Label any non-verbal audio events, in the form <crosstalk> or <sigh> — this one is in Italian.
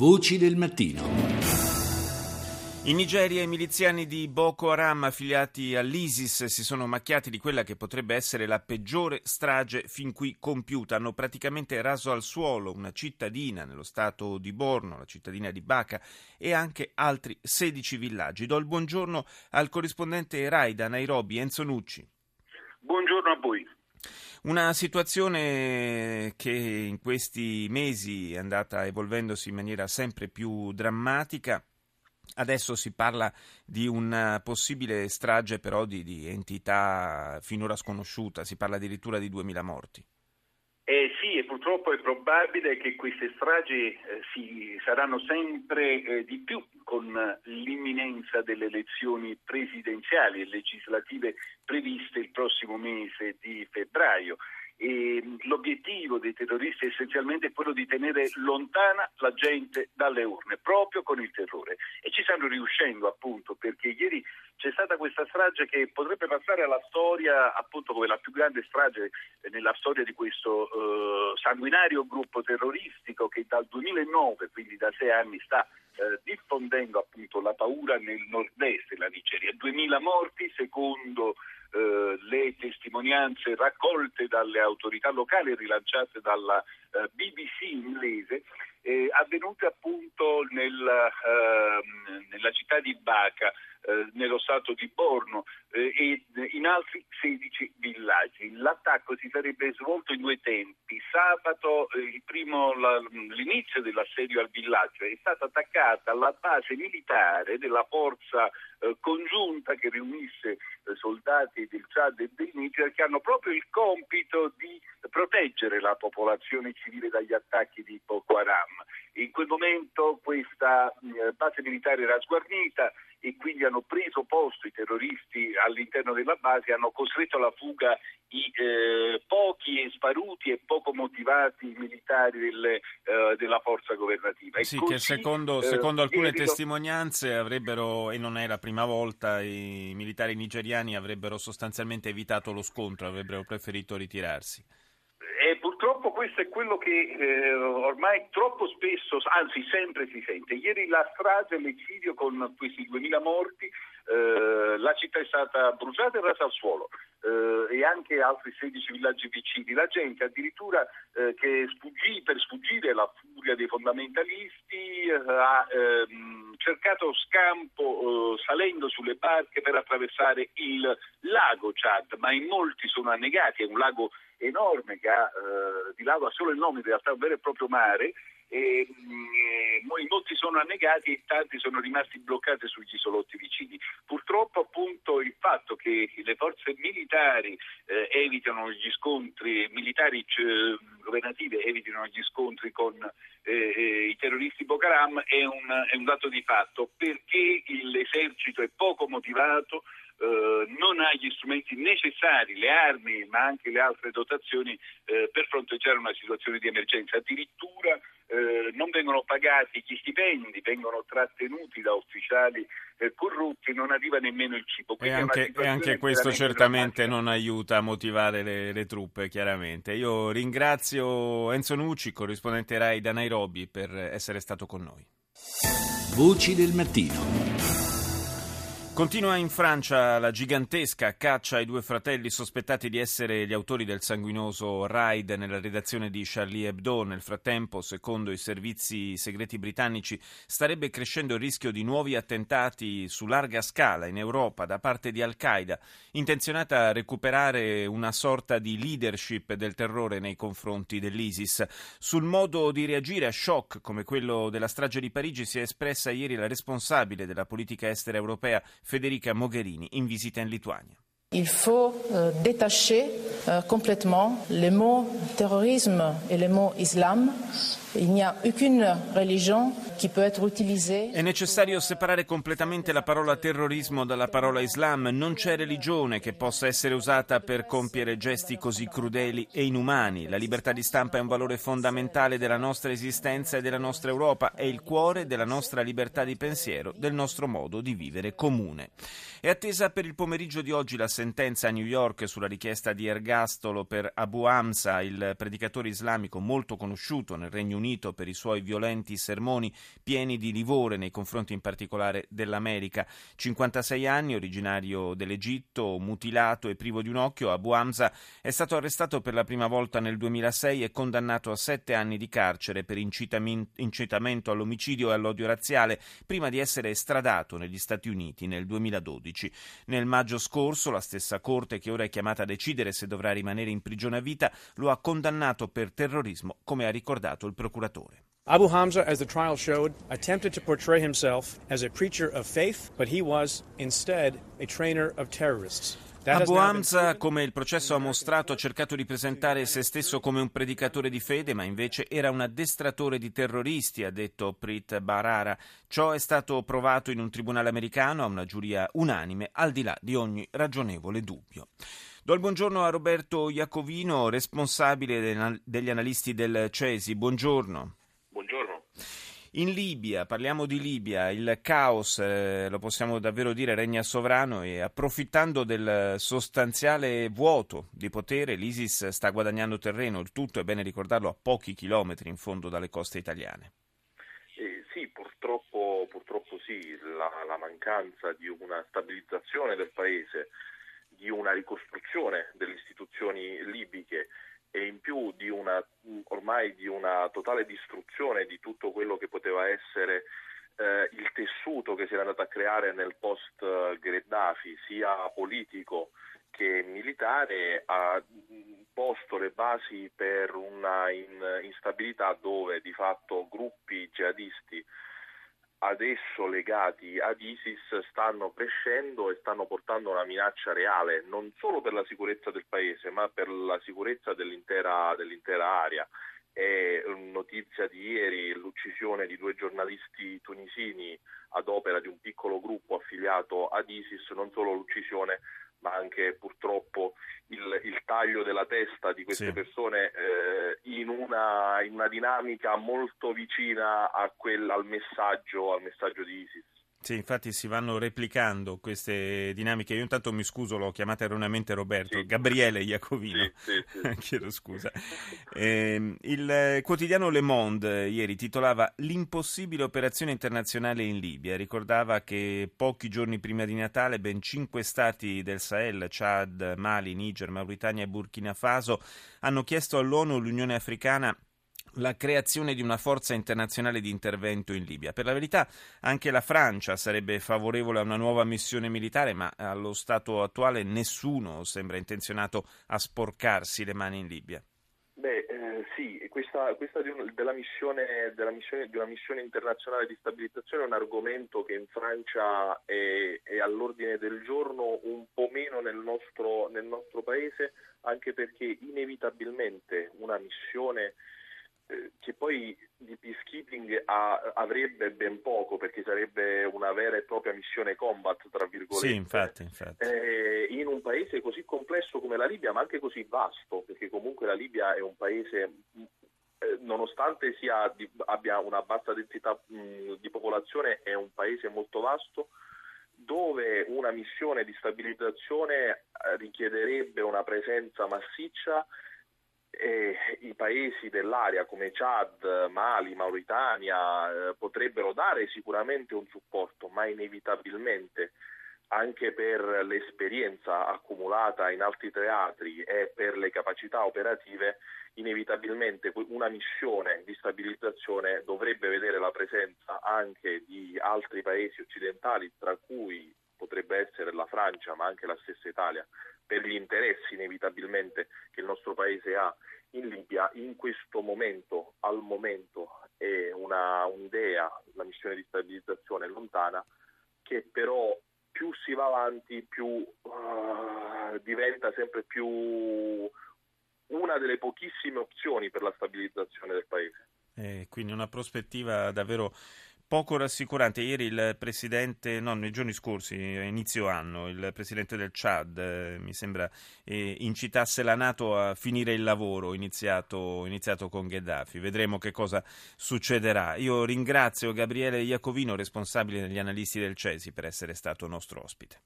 Voci del mattino. In Nigeria i miliziani di Boko Haram affiliati all'ISIS si sono macchiati di quella che potrebbe essere la peggiore strage fin qui compiuta. Hanno praticamente raso al suolo una cittadina nello stato di Borno, la cittadina di Baka, e anche altri 16 villaggi. Do il buongiorno al corrispondente RAI da Nairobi, Enzo Nucci. Buongiorno a voi. Una situazione che in questi mesi è andata evolvendosi in maniera sempre più drammatica. Adesso si parla di una possibile strage però di, di entità finora sconosciuta, si parla addirittura di 2000 morti. Eh sì, e purtroppo è probabile che queste stragi eh, si, saranno sempre eh, di più con l'imminenza delle elezioni presidenziali e legislative previste il prossimo mese di febbraio. E l'obiettivo dei terroristi è essenzialmente quello di tenere lontana la gente dalle urne, proprio con il terrore. E ci stanno riuscendo appunto perché ieri c'è stata questa strage che potrebbe passare alla storia appunto come la più grande strage nella storia di questo eh, sanguinario gruppo terroristico che dal 2009, quindi da sei anni, sta eh, diffondendo appunto la paura nel nord-est della Nigeria. 2000 morti secondo eh, le testimonianze raccolte dalle autorità locali e rilanciate dalla eh, BBC inglese, eh, avvenute appunto nel, ehm, nella città di Baca, eh, nello stato di Borno eh, e in altri 16 villaggi. L'attacco si sarebbe svolto in due tempi. Sabato primo, la, l'inizio dell'assedio al villaggio è stata attaccata la base militare della forza eh, congiunta che riunisse eh, soldati del Chad e del Niger che hanno proprio il compito di proteggere la popolazione civile dagli attacchi di Boko Haram. In quel momento questa eh, base militare era sguarnita e quindi hanno preso posto i terroristi all'interno della base hanno costretto alla fuga i eh, pochi e sparuti e poco motivati militari delle, eh, della forza governativa. Sì, così, che secondo, secondo alcune testimonianze avrebbero, e non è la prima volta, i militari nigeriani avrebbero sostanzialmente evitato lo scontro, avrebbero preferito ritirarsi. Questo è quello che eh, ormai troppo spesso, anzi sempre si sente. Ieri la strage, l'eccidio con questi 2000 morti, eh, la città è stata bruciata e rasa al suolo eh, e anche altri 16 villaggi vicini. La gente addirittura eh, che sfuggì, per sfuggire alla furia dei fondamentalisti eh, ha ehm, cercato scampo eh, salendo sulle barche per attraversare il lago Chad, ma in molti sono annegati, è un lago enorme che ha eh, di lava solo il nome, in realtà è un vero e proprio mare, e, mm, e, molti sono annegati e tanti sono rimasti bloccati sugli isolotti vicini. Purtroppo appunto il fatto che le forze militari eh, evitano gli scontri, militari eh, governative evitino gli scontri con eh, eh i terroristi Boko Haram è un, è un dato di fatto perché l'esercito è poco motivato, eh, non ha gli strumenti necessari, le armi ma anche le altre dotazioni eh, per fronteggiare una situazione di emergenza. Addirittura eh, non vengono pagati gli stipendi, vengono trattenuti da ufficiali eh, corrotti, non arriva nemmeno il cibo. E anche, e anche, questo certamente non aiuta a motivare le, le, truppe, chiaramente. Io ringrazio Enzo Nucci, corrispondente RAI da Nairobi, per essere stato con noi. Voci del mattino. Continua in Francia la gigantesca caccia ai due fratelli sospettati di essere gli autori del sanguinoso raid nella redazione di Charlie Hebdo. Nel frattempo, secondo i servizi segreti britannici, starebbe crescendo il rischio di nuovi attentati su larga scala in Europa da parte di Al-Qaeda, intenzionata a recuperare una sorta di leadership del terrore nei confronti dell'ISIS. Sul modo di reagire a shock come quello della strage di Parigi si è espressa ieri la responsabile della politica estera europea Federica Mogherini in visita in Lituania. Il faut euh, détacher euh, complètement les mots terrorisme et les mots islam. È necessario separare completamente la parola terrorismo dalla parola Islam. Non c'è religione che possa essere usata per compiere gesti così crudeli e inumani. La libertà di stampa è un valore fondamentale della nostra esistenza e della nostra Europa. È il cuore della nostra libertà di pensiero, del nostro modo di vivere comune. È attesa per il pomeriggio di oggi la sentenza a New York sulla richiesta di ergastolo per Abu Hamza, il predicatore islamico molto conosciuto nel Regno Unito per i suoi violenti sermoni pieni di livore nei confronti in particolare dell'America. 56 anni, originario dell'Egitto, mutilato e privo di un occhio, Abu Hamza è stato arrestato per la prima volta nel 2006 e condannato a sette anni di carcere per incitamento all'omicidio e all'odio razziale, prima di essere estradato negli Stati Uniti nel 2012. Nel maggio scorso la stessa Corte, che ora è chiamata a decidere se dovrà rimanere in prigione a vita, lo ha condannato per terrorismo, come ha ricordato il procuratore. Abu Hamza, as the trial showed, attempted to portray himself as a preacher of faith, but he was instead a trainer of terrorists. Abu Hamza, come il processo ha mostrato, ha cercato di presentare se stesso come un predicatore di fede, ma invece era un addestratore di terroristi, ha detto Prit Barara. Ciò è stato provato in un tribunale americano a una giuria unanime, al di là di ogni ragionevole dubbio. Do il buongiorno a Roberto Iacovino, responsabile degli analisti del CESI. Buongiorno. In Libia, parliamo di Libia, il caos, eh, lo possiamo davvero dire, regna sovrano e approfittando del sostanziale vuoto di potere, l'ISIS sta guadagnando terreno, il tutto è bene ricordarlo a pochi chilometri in fondo dalle coste italiane. Eh, sì, purtroppo, purtroppo sì, la, la mancanza di una stabilizzazione del paese, di una ricostruzione delle istituzioni libiche e in più di una, ormai di una totale distruzione di tutto quello che poteva essere eh, il tessuto che si era andato a creare nel post Gheddafi, sia politico che militare, ha posto le basi per una instabilità dove di fatto gruppi jihadisti adesso legati ad ISIS stanno crescendo e stanno portando una minaccia reale non solo per la sicurezza del paese ma per la sicurezza dell'intera, dell'intera area. È notizia di ieri l'uccisione di due giornalisti tunisini ad opera di un piccolo gruppo affiliato ad ISIS, non solo l'uccisione ma anche purtroppo il, il taglio della testa di queste sì. persone eh, in, una, in, una, dinamica molto vicina quel, al, messaggio, al messaggio di ISIS. Sì, infatti si vanno replicando queste dinamiche. Io intanto mi scuso, l'ho chiamata erroneamente Roberto, sì. Gabriele Iacovino. Sì, sì, <laughs> Chiedo scusa. Eh, il quotidiano Le Monde ieri titolava L'impossibile operazione internazionale in Libia. Ricordava che pochi giorni prima di Natale ben cinque stati del Sahel, Chad, Mali, Niger, Mauritania e Burkina Faso, hanno chiesto all'ONU e all'Unione Africana la creazione di una forza internazionale di intervento in Libia. Per la verità anche la Francia sarebbe favorevole a una nuova missione militare, ma allo stato attuale nessuno sembra intenzionato a sporcarsi le mani in Libia. Beh, eh, sì, questa, questa di, un, della missione, della missione, di una missione internazionale di stabilizzazione è un argomento che in Francia è, è all'ordine del giorno, un po' meno nel nostro, nel nostro paese, anche perché inevitabilmente una missione eh, che poi di peacekeeping ha, avrebbe ben poco perché sarebbe una vera e propria missione combat, tra virgolette. Sì, infatti, infatti. Eh, in un paese così complesso come la Libia, ma anche così vasto, perché comunque la Libia è un paese eh, nonostante sia, di, abbia una bassa densità mh, di popolazione, è un paese molto vasto dove una missione di stabilizzazione eh, richiederebbe una presenza massiccia eh, i paesi dell'area come Chad, Mali, Mauritania eh, potrebbero dare sicuramente un supporto, ma inevitabilmente anche per l'esperienza accumulata in altri teatri e per le capacità operative, inevitabilmente una missione di stabilizzazione dovrebbe vedere la presenza anche di altri paesi occidentali, tra cui potrebbe essere la Francia, ma anche la stessa Italia, per gli interessi inevitabilmente che il nostro paese ha in Libia, in questo momento, al momento, è una, un'idea, la missione di stabilizzazione lontana, che però più si va avanti, più uh, diventa sempre più una delle pochissime opzioni per la stabilizzazione del paese. Eh, quindi una prospettiva davvero poco rassicurante. Ieri il presidente, no, nei giorni scorsi, inizio anno, il presidente del Chad, eh, mi sembra, eh, incitasse la Nato a finire il lavoro iniziato, iniziato, con Gheddafi. Vedremo che cosa succederà. Io ringrazio Gabriele Iacovino, responsabile degli analisti del CESI, per essere stato nostro ospite.